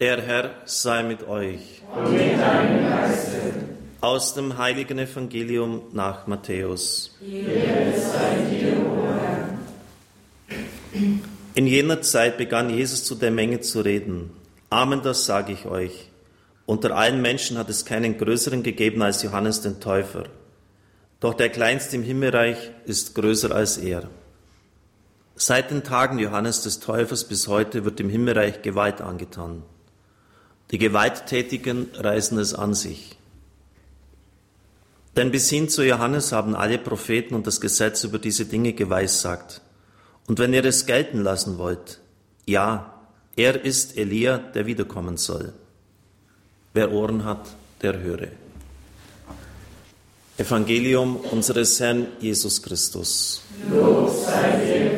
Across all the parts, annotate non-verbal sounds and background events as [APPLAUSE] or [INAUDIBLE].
Der Herr sei mit euch. Und mit deinem Geiste. Aus dem heiligen Evangelium nach Matthäus. In jener Zeit begann Jesus zu der Menge zu reden. Amen, das sage ich euch. Unter allen Menschen hat es keinen größeren gegeben als Johannes den Täufer. Doch der Kleinste im Himmelreich ist größer als er. Seit den Tagen Johannes des Täufers bis heute wird dem Himmelreich Gewalt angetan. Die Gewalttätigen reißen es an sich. Denn bis hin zu Johannes haben alle Propheten und das Gesetz über diese Dinge geweissagt. Und wenn ihr es gelten lassen wollt, ja, er ist Elia, der wiederkommen soll. Wer Ohren hat, der höre. Evangelium unseres Herrn Jesus Christus. Lob sei dir,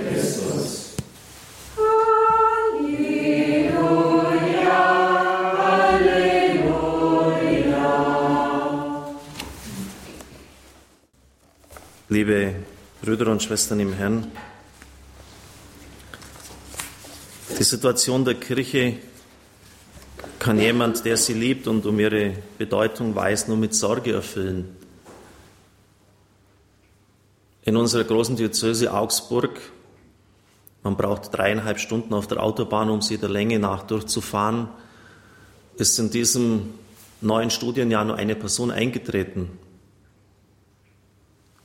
Liebe Brüder und Schwestern im Herrn, die Situation der Kirche kann jemand, der sie liebt und um ihre Bedeutung weiß, nur mit Sorge erfüllen. In unserer großen Diözese Augsburg, man braucht dreieinhalb Stunden auf der Autobahn, um sie der Länge nach durchzufahren, ist in diesem neuen Studienjahr nur eine Person eingetreten.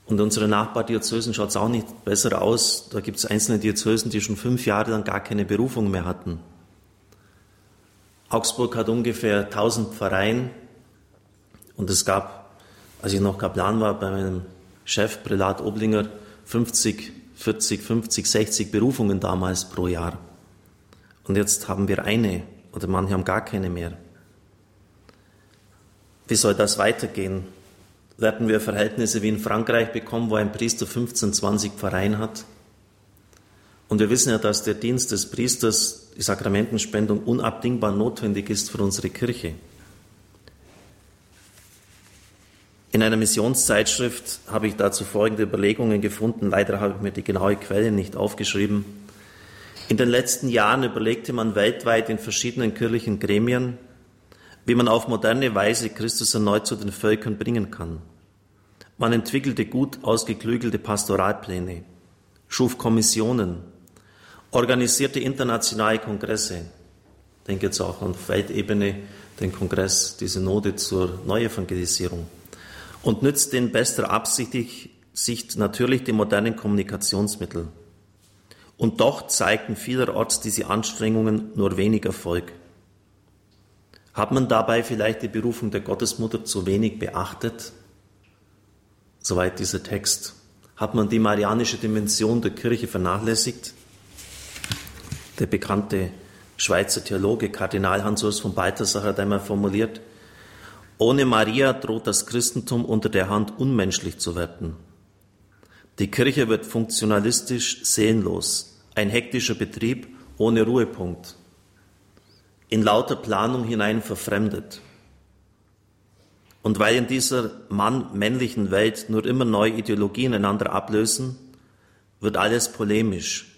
Und unsere Nachbardiözesen schaut es auch nicht besser aus. Da gibt es einzelne Diözesen, die schon fünf Jahre lang gar keine Berufung mehr hatten. Augsburg hat ungefähr 1000 Pfarreien und es gab, als ich noch Kaplan war, bei meinem Chef Prälat Oblinger 50, 40, 50, 60 Berufungen damals pro Jahr. Und jetzt haben wir eine oder manche haben gar keine mehr. Wie soll das weitergehen? Werden wir Verhältnisse wie in Frankreich bekommen, wo ein Priester 15, 20 Pfarreien hat? Und wir wissen ja, dass der Dienst des Priesters, die Sakramentenspendung, unabdingbar notwendig ist für unsere Kirche. In einer Missionszeitschrift habe ich dazu folgende Überlegungen gefunden. Leider habe ich mir die genaue Quelle nicht aufgeschrieben. In den letzten Jahren überlegte man weltweit in verschiedenen kirchlichen Gremien, wie man auf moderne Weise Christus erneut zu den Völkern bringen kann. Man entwickelte gut ausgeklügelte Pastoralpläne, schuf Kommissionen, organisierte internationale Kongresse. Denke jetzt auch auf Weltebene den Kongress, die Synode zur Neuevangelisierung und nützte in bester Absicht natürlich die modernen Kommunikationsmittel. Und doch zeigten vielerorts diese Anstrengungen nur wenig Erfolg. Hat man dabei vielleicht die Berufung der Gottesmutter zu wenig beachtet? Soweit dieser Text. Hat man die marianische Dimension der Kirche vernachlässigt? Der bekannte Schweizer Theologe Kardinal Hans-Urs von Balthasar hat einmal formuliert, ohne Maria droht das Christentum unter der Hand unmenschlich zu werden. Die Kirche wird funktionalistisch seelenlos, ein hektischer Betrieb ohne Ruhepunkt in lauter Planung hinein verfremdet. Und weil in dieser mann-männlichen Welt nur immer neue Ideologien einander ablösen, wird alles polemisch,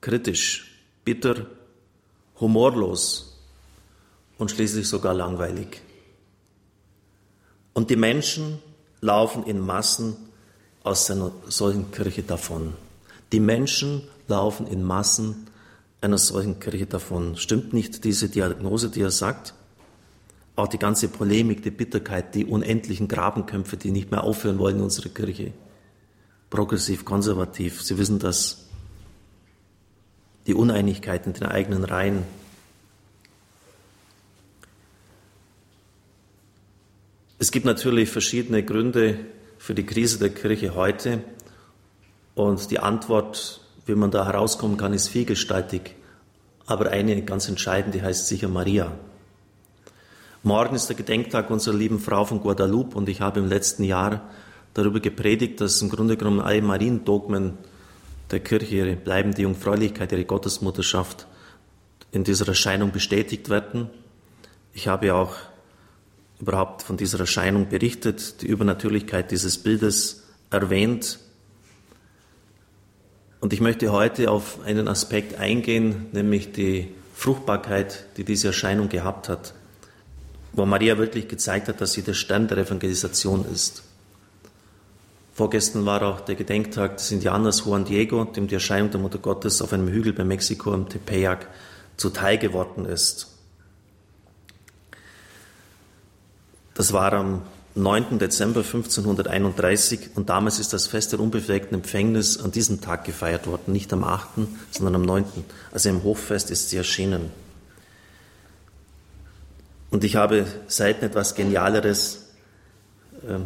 kritisch, bitter, humorlos und schließlich sogar langweilig. Und die Menschen laufen in Massen aus einer solchen Kirche davon. Die Menschen laufen in Massen einer solchen Kirche davon. Stimmt nicht diese Diagnose, die er sagt? Auch die ganze Polemik, die Bitterkeit, die unendlichen Grabenkämpfe, die nicht mehr aufhören wollen in unserer Kirche. Progressiv, konservativ. Sie wissen das. Die Uneinigkeit in den eigenen Reihen. Es gibt natürlich verschiedene Gründe für die Krise der Kirche heute. Und die Antwort wie man da herauskommen kann, ist vielgestaltig. Aber eine ganz entscheidende heißt sicher Maria. Morgen ist der Gedenktag unserer lieben Frau von Guadalupe und ich habe im letzten Jahr darüber gepredigt, dass im Grunde genommen alle Mariendogmen der Kirche, ihre bleibende Jungfräulichkeit, ihre Gottesmutterschaft in dieser Erscheinung bestätigt werden. Ich habe auch überhaupt von dieser Erscheinung berichtet, die Übernatürlichkeit dieses Bildes erwähnt und ich möchte heute auf einen Aspekt eingehen, nämlich die Fruchtbarkeit, die diese Erscheinung gehabt hat, wo Maria wirklich gezeigt hat, dass sie der Stern der Evangelisation ist. Vorgestern war auch der Gedenktag des Indianers Juan Diego, dem die Erscheinung der Mutter Gottes auf einem Hügel bei Mexiko im Tepeyac zuteil geworden ist. Das war am 9. Dezember 1531 und damals ist das Fest der unbefleckten Empfängnis an diesem Tag gefeiert worden, nicht am 8., sondern am 9. Also im Hochfest ist sie erschienen. Und ich habe seitdem etwas Genialeres äh,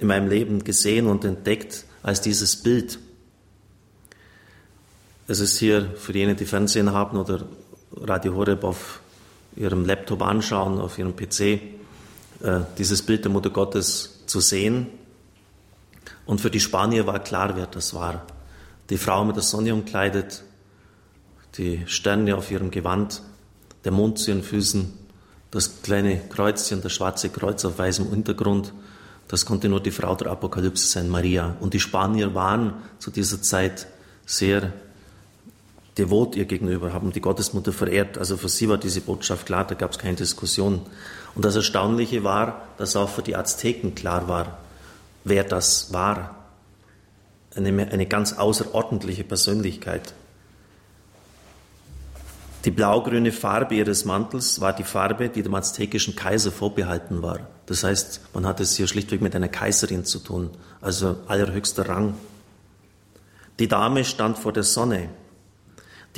in meinem Leben gesehen und entdeckt als dieses Bild. Es ist hier für diejenigen, die Fernsehen haben oder Radio Horeb auf ihrem Laptop anschauen, auf ihrem PC, dieses Bild der Mutter Gottes zu sehen. Und für die Spanier war klar, wer das war. Die Frau mit der Sonne umkleidet, die Sterne auf ihrem Gewand, der Mond zu ihren Füßen, das kleine Kreuzchen, das schwarze Kreuz auf weißem Hintergrund das konnte nur die Frau der Apokalypse sein, Maria. Und die Spanier waren zu dieser Zeit sehr devot ihr gegenüber, haben die Gottesmutter verehrt. Also für sie war diese Botschaft klar, da gab es keine Diskussion. Und das Erstaunliche war, dass auch für die Azteken klar war, wer das war. Eine, eine ganz außerordentliche Persönlichkeit. Die blaugrüne Farbe ihres Mantels war die Farbe, die dem aztekischen Kaiser vorbehalten war. Das heißt, man hat es hier schlichtweg mit einer Kaiserin zu tun, also allerhöchster Rang. Die Dame stand vor der Sonne.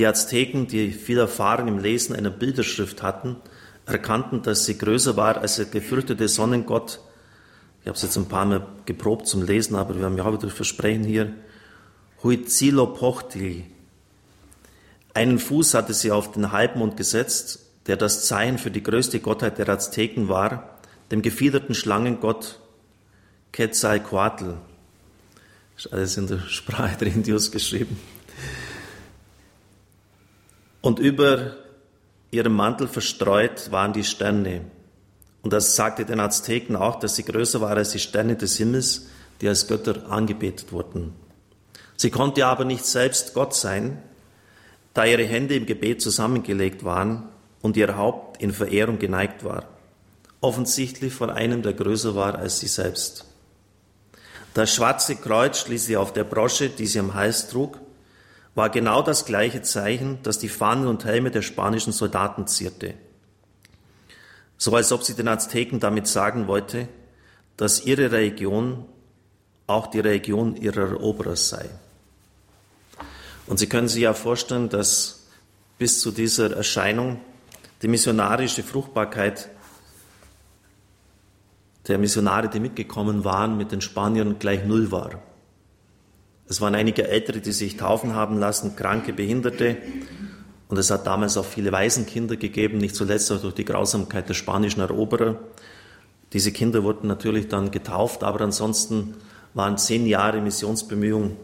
Die Azteken, die viel Erfahrung im Lesen einer Bilderschrift hatten, erkannten, dass sie größer war als der gefürchtete Sonnengott. Ich habe es jetzt ein paar Mal geprobt zum Lesen, aber wir haben ja auch wieder Versprechen hier. Huitzilopochtli, einen Fuß hatte sie auf den Halbmond gesetzt, der das Zeichen für die größte Gottheit der Azteken war, dem gefiederten Schlangengott Quetzalcoatl. Ist alles in der Sprache der Indios geschrieben. Und über ihrem Mantel verstreut waren die Sterne. Und das sagte den Azteken auch, dass sie größer war als die Sterne des Himmels, die als Götter angebetet wurden. Sie konnte aber nicht selbst Gott sein, da ihre Hände im Gebet zusammengelegt waren und ihr Haupt in Verehrung geneigt war, offensichtlich vor einem, der größer war als sie selbst. Das schwarze Kreuz schließlich auf der Brosche, die sie am Hals trug, war genau das gleiche Zeichen, das die Fahnen und Helme der spanischen Soldaten zierte. So als ob sie den Azteken damit sagen wollte, dass ihre Religion auch die Religion ihrer Eroberer sei. Und Sie können sich ja vorstellen, dass bis zu dieser Erscheinung die missionarische Fruchtbarkeit der Missionare, die mitgekommen waren, mit den Spaniern gleich null war. Es waren einige Ältere, die sich taufen haben lassen, kranke, Behinderte. Und es hat damals auch viele Waisenkinder gegeben, nicht zuletzt auch durch die Grausamkeit der spanischen Eroberer. Diese Kinder wurden natürlich dann getauft, aber ansonsten waren zehn Jahre Missionsbemühungen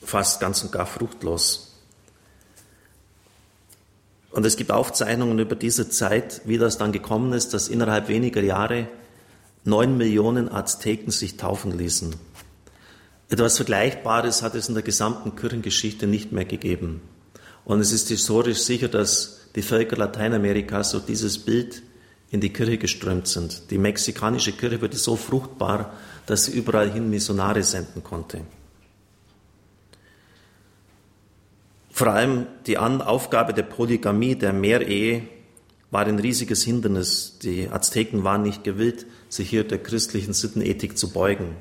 fast ganz und gar fruchtlos. Und es gibt Aufzeichnungen über diese Zeit, wie das dann gekommen ist, dass innerhalb weniger Jahre neun Millionen Azteken sich taufen ließen. Etwas Vergleichbares hat es in der gesamten Kirchengeschichte nicht mehr gegeben. Und es ist historisch sicher, dass die Völker Lateinamerikas durch dieses Bild in die Kirche geströmt sind. Die mexikanische Kirche wurde so fruchtbar, dass sie überall hin Missionare senden konnte. Vor allem die Aufgabe der Polygamie, der Mehrehe, war ein riesiges Hindernis. Die Azteken waren nicht gewillt, sich hier der christlichen Sittenethik zu beugen.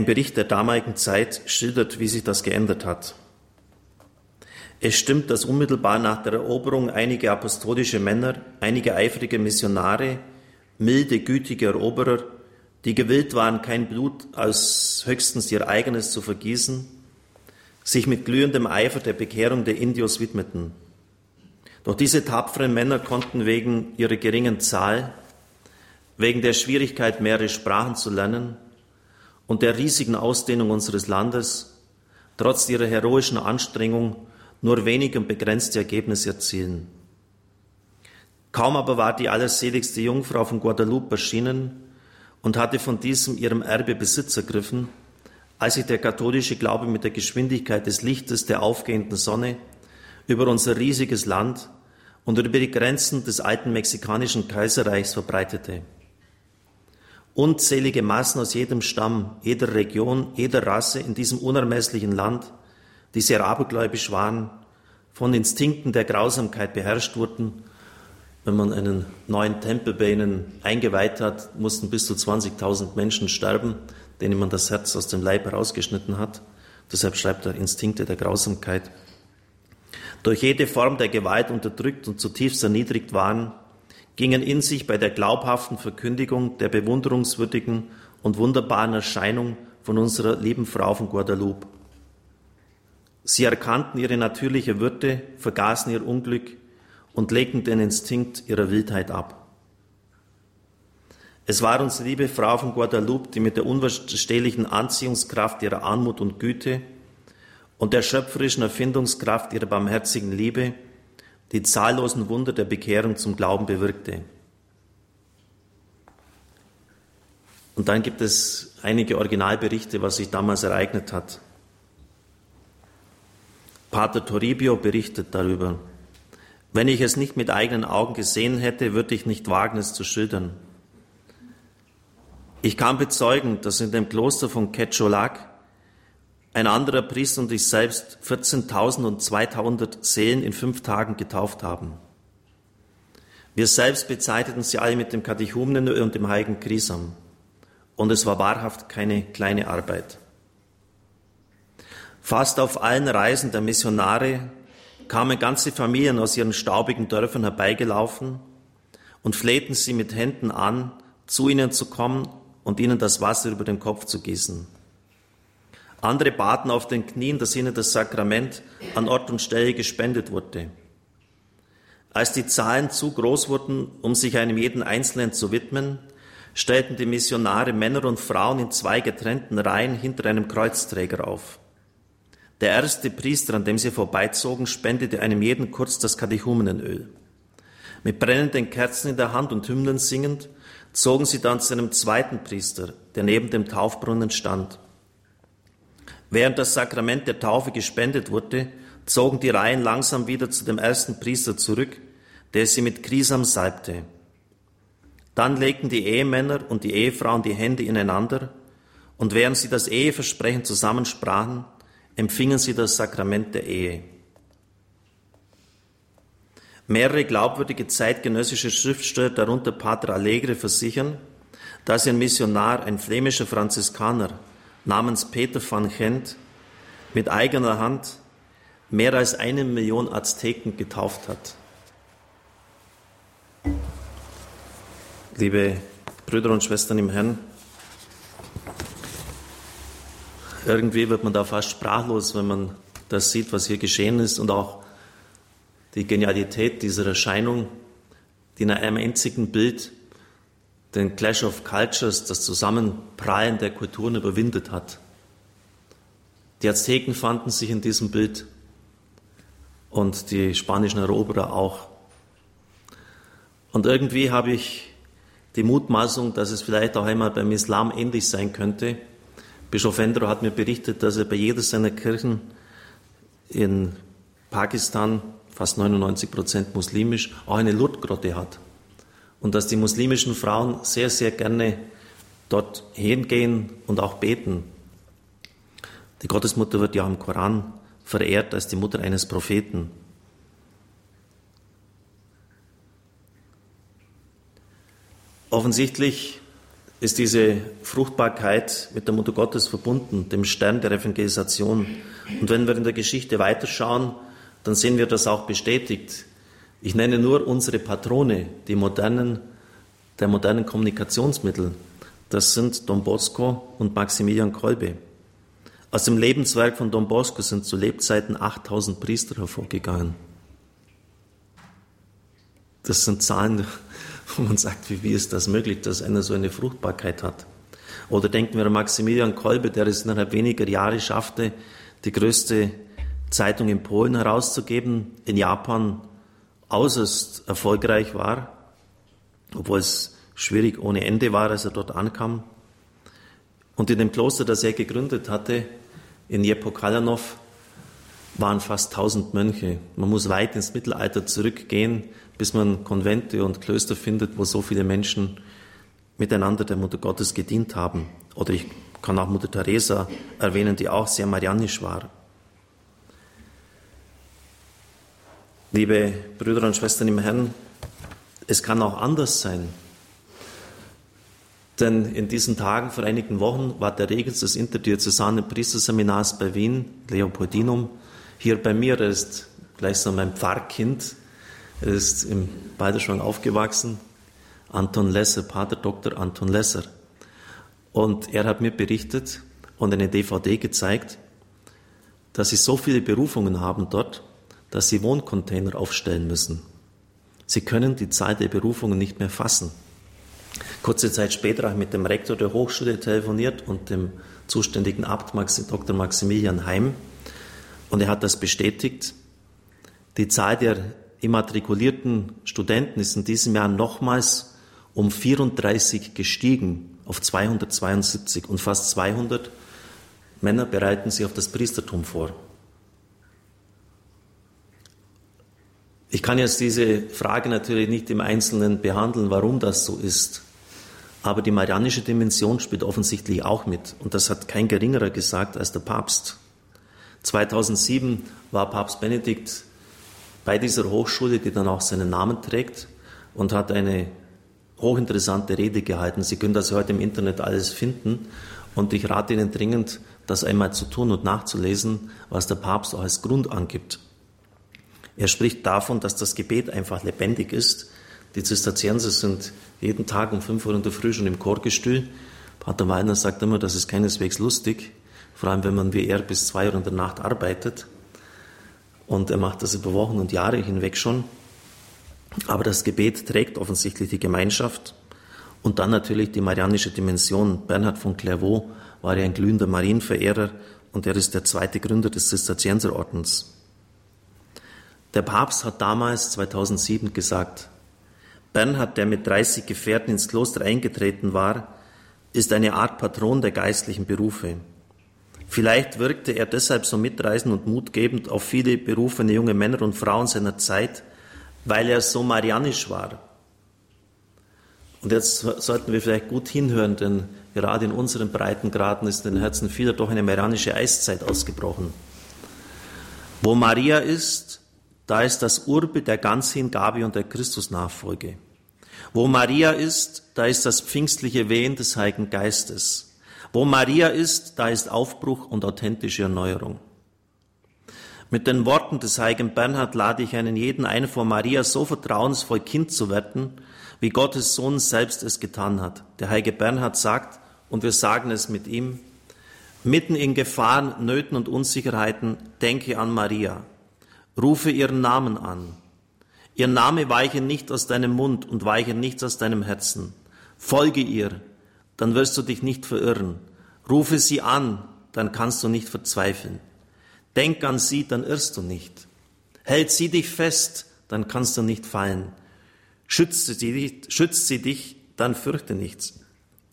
Ein Bericht der damaligen Zeit schildert, wie sich das geändert hat. Es stimmt, dass unmittelbar nach der Eroberung einige apostolische Männer, einige eifrige Missionare, milde, gütige Eroberer die gewillt waren, kein Blut als höchstens ihr eigenes zu vergießen, sich mit glühendem Eifer der Bekehrung der Indios widmeten. Doch diese tapferen Männer konnten wegen ihrer geringen Zahl, wegen der Schwierigkeit, mehrere Sprachen zu lernen und der riesigen Ausdehnung unseres Landes, trotz ihrer heroischen Anstrengung nur wenig und begrenzte Ergebnisse erzielen. Kaum aber war die allerseligste Jungfrau von Guadalupe erschienen, und hatte von diesem ihrem Erbe Besitz ergriffen, als sich der katholische Glaube mit der Geschwindigkeit des Lichtes der aufgehenden Sonne über unser riesiges Land und über die Grenzen des alten mexikanischen Kaiserreichs verbreitete. Unzählige Massen aus jedem Stamm, jeder Region, jeder Rasse in diesem unermesslichen Land, die sehr abergläubisch waren, von Instinkten der Grausamkeit beherrscht wurden. Wenn man einen neuen Tempel bei ihnen eingeweiht hat, mussten bis zu 20.000 Menschen sterben, denen man das Herz aus dem Leib herausgeschnitten hat. Deshalb schreibt er Instinkte der Grausamkeit. Durch jede Form der Gewalt unterdrückt und zutiefst erniedrigt waren, gingen in sich bei der glaubhaften Verkündigung der bewunderungswürdigen und wunderbaren Erscheinung von unserer lieben Frau von Guadalupe. Sie erkannten ihre natürliche Würde, vergaßen ihr Unglück und legten den Instinkt ihrer Wildheit ab. Es war unsere liebe Frau von Guadalupe, die mit der unwiderstehlichen Anziehungskraft ihrer Anmut und Güte und der schöpferischen Erfindungskraft ihrer barmherzigen Liebe die zahllosen Wunder der Bekehrung zum Glauben bewirkte. Und dann gibt es einige Originalberichte, was sich damals ereignet hat. Pater Toribio berichtet darüber. Wenn ich es nicht mit eigenen Augen gesehen hätte, würde ich nicht wagen, es zu schildern. Ich kann bezeugen, dass in dem Kloster von Quecholac ein anderer Priester und ich selbst 14.000 und 2.000 Seelen in fünf Tagen getauft haben. Wir selbst bezeichneten sie alle mit dem Katechumenen und dem Heiligen Krisam. Und es war wahrhaft keine kleine Arbeit. Fast auf allen Reisen der Missionare kamen ganze Familien aus ihren staubigen Dörfern herbeigelaufen und flehten sie mit Händen an, zu ihnen zu kommen und ihnen das Wasser über den Kopf zu gießen. Andere baten auf den Knien, dass ihnen das Sakrament an Ort und Stelle gespendet wurde. Als die Zahlen zu groß wurden, um sich einem jeden Einzelnen zu widmen, stellten die Missionare Männer und Frauen in zwei getrennten Reihen hinter einem Kreuzträger auf. Der erste Priester, an dem sie vorbeizogen, spendete einem jeden kurz das Katechumenenöl. Mit brennenden Kerzen in der Hand und Hymnen singend, zogen sie dann zu einem zweiten Priester, der neben dem Taufbrunnen stand. Während das Sakrament der Taufe gespendet wurde, zogen die Reihen langsam wieder zu dem ersten Priester zurück, der sie mit Krisam salbte. Dann legten die Ehemänner und die Ehefrauen die Hände ineinander, und während sie das Eheversprechen zusammensprachen, empfingen sie das Sakrament der Ehe. Mehrere glaubwürdige zeitgenössische Schriftsteller, darunter Pater Allegre, versichern, dass ein Missionar, ein flämischer Franziskaner namens Peter van Gent, mit eigener Hand mehr als eine Million Azteken getauft hat. Liebe Brüder und Schwestern im Herrn, irgendwie wird man da fast sprachlos, wenn man das sieht, was hier geschehen ist und auch die Genialität dieser Erscheinung, die in einem einzigen Bild den Clash of Cultures, das Zusammenprallen der Kulturen überwindet hat. Die Azteken fanden sich in diesem Bild und die spanischen Eroberer auch. Und irgendwie habe ich die Mutmaßung, dass es vielleicht auch einmal beim Islam ähnlich sein könnte, Bischof Endro hat mir berichtet, dass er bei jeder seiner Kirchen in Pakistan, fast 99 Prozent muslimisch, auch eine Lourdes-Grotte hat. Und dass die muslimischen Frauen sehr, sehr gerne dort hingehen und auch beten. Die Gottesmutter wird ja im Koran verehrt als die Mutter eines Propheten. Offensichtlich ist diese Fruchtbarkeit mit der Mutter Gottes verbunden, dem Stern der Evangelisation. Und wenn wir in der Geschichte weiterschauen, dann sehen wir das auch bestätigt. Ich nenne nur unsere Patrone, die modernen, der modernen Kommunikationsmittel. Das sind Don Bosco und Maximilian Kolbe. Aus dem Lebenswerk von Don Bosco sind zu Lebzeiten 8000 Priester hervorgegangen. Das sind Zahlen, [LAUGHS] wo man sagt, wie, wie ist das möglich, dass einer so eine Fruchtbarkeit hat? Oder denken wir an Maximilian Kolbe, der es innerhalb weniger Jahre schaffte, die größte Zeitung in Polen herauszugeben, in Japan äußerst erfolgreich war, obwohl es schwierig ohne Ende war, als er dort ankam. Und in dem Kloster, das er gegründet hatte, in Jepokalanov, waren fast 1000 Mönche. Man muss weit ins Mittelalter zurückgehen, bis man Konvente und Klöster findet, wo so viele Menschen miteinander der Mutter Gottes gedient haben. Oder ich kann auch Mutter Teresa erwähnen, die auch sehr marianisch war. Liebe Brüder und Schwestern im Herrn, es kann auch anders sein. Denn in diesen Tagen, vor einigen Wochen, war der Regens des interdiözesane Priesterseminars bei Wien, Leopoldinum, hier bei mir. Er ist gleichsam mein Pfarrkind. Er ist im Balderschwang aufgewachsen. Anton Lesser, Pater Dr. Anton Lesser. Und er hat mir berichtet und eine DVD gezeigt, dass sie so viele Berufungen haben dort, dass sie Wohncontainer aufstellen müssen. Sie können die Zahl der Berufungen nicht mehr fassen. Kurze Zeit später habe ich mit dem Rektor der Hochschule telefoniert und dem zuständigen Abt Dr. Maximilian Heim. Und er hat das bestätigt. Die Zahl der immatrikulierten Studenten ist in diesem Jahr nochmals um 34 gestiegen auf 272 und fast 200 Männer bereiten sich auf das Priestertum vor. Ich kann jetzt diese Frage natürlich nicht im Einzelnen behandeln, warum das so ist. Aber die marianische Dimension spielt offensichtlich auch mit. Und das hat kein geringerer gesagt als der Papst. 2007 war Papst Benedikt bei dieser Hochschule, die dann auch seinen Namen trägt, und hat eine hochinteressante Rede gehalten. Sie können das heute im Internet alles finden. Und ich rate Ihnen dringend, das einmal zu tun und nachzulesen, was der Papst auch als Grund angibt. Er spricht davon, dass das Gebet einfach lebendig ist. Die Zisterzienser sind jeden Tag um 5 Uhr in der Früh schon im Chorgestühl. Pater Weiner sagt immer, das ist keineswegs lustig, vor allem wenn man wie er bis 2 Uhr in der Nacht arbeitet. Und er macht das über Wochen und Jahre hinweg schon. Aber das Gebet trägt offensichtlich die Gemeinschaft und dann natürlich die marianische Dimension. Bernhard von Clairvaux war ja ein glühender Marienverehrer und er ist der zweite Gründer des Zisterzienserordens. Der Papst hat damals, 2007, gesagt, Bernhard, der mit 30 Gefährten ins Kloster eingetreten war, ist eine Art Patron der geistlichen Berufe. Vielleicht wirkte er deshalb so mitreißend und mutgebend auf viele berufene junge Männer und Frauen seiner Zeit, weil er so marianisch war. Und jetzt sollten wir vielleicht gut hinhören, denn gerade in unseren Breitengraden ist in den Herzen vieler doch eine marianische Eiszeit ausgebrochen. Wo Maria ist, da ist das Urbe der Ganzhingabe und der Christusnachfolge. Wo Maria ist, da ist das pfingstliche Wehen des Heiligen Geistes. Wo Maria ist, da ist Aufbruch und authentische Erneuerung. Mit den Worten des heiligen Bernhard lade ich einen jeden ein, vor Maria so vertrauensvoll Kind zu werden, wie Gottes Sohn selbst es getan hat. Der heilige Bernhard sagt, und wir sagen es mit ihm, mitten in Gefahren, Nöten und Unsicherheiten, denke an Maria. Rufe ihren Namen an. Ihr Name weiche nicht aus deinem Mund und weiche nicht aus deinem Herzen. Folge ihr, dann wirst du dich nicht verirren. Rufe sie an, dann kannst du nicht verzweifeln. Denk an sie, dann irrst du nicht. Hält sie dich fest, dann kannst du nicht fallen. Schützt sie, schützt sie dich, dann fürchte nichts.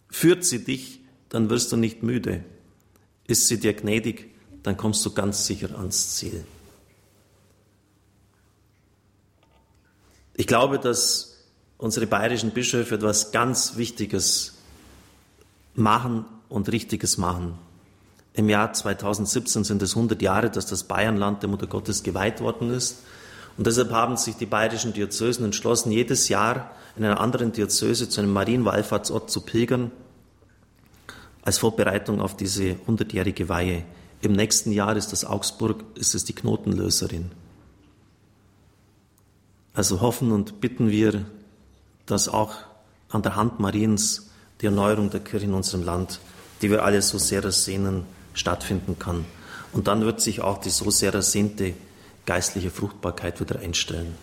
Führt sie dich, dann wirst du nicht müde. Ist sie dir gnädig, dann kommst du ganz sicher ans Ziel. Ich glaube, dass unsere bayerischen Bischöfe etwas ganz Wichtiges machen und Richtiges machen. Im Jahr 2017 sind es 100 Jahre, dass das Bayernland der Mutter Gottes geweiht worden ist. Und deshalb haben sich die bayerischen Diözesen entschlossen, jedes Jahr in einer anderen Diözese zu einem Marienwallfahrtsort zu pilgern, als Vorbereitung auf diese 100-jährige Weihe. Im nächsten Jahr ist das Augsburg, ist es die Knotenlöserin. Also hoffen und bitten wir, dass auch an der Hand Mariens die Erneuerung der Kirche in unserem Land, die wir alle so sehr ersehnen, stattfinden kann. Und dann wird sich auch die so sehr ersehnte geistliche Fruchtbarkeit wieder einstellen.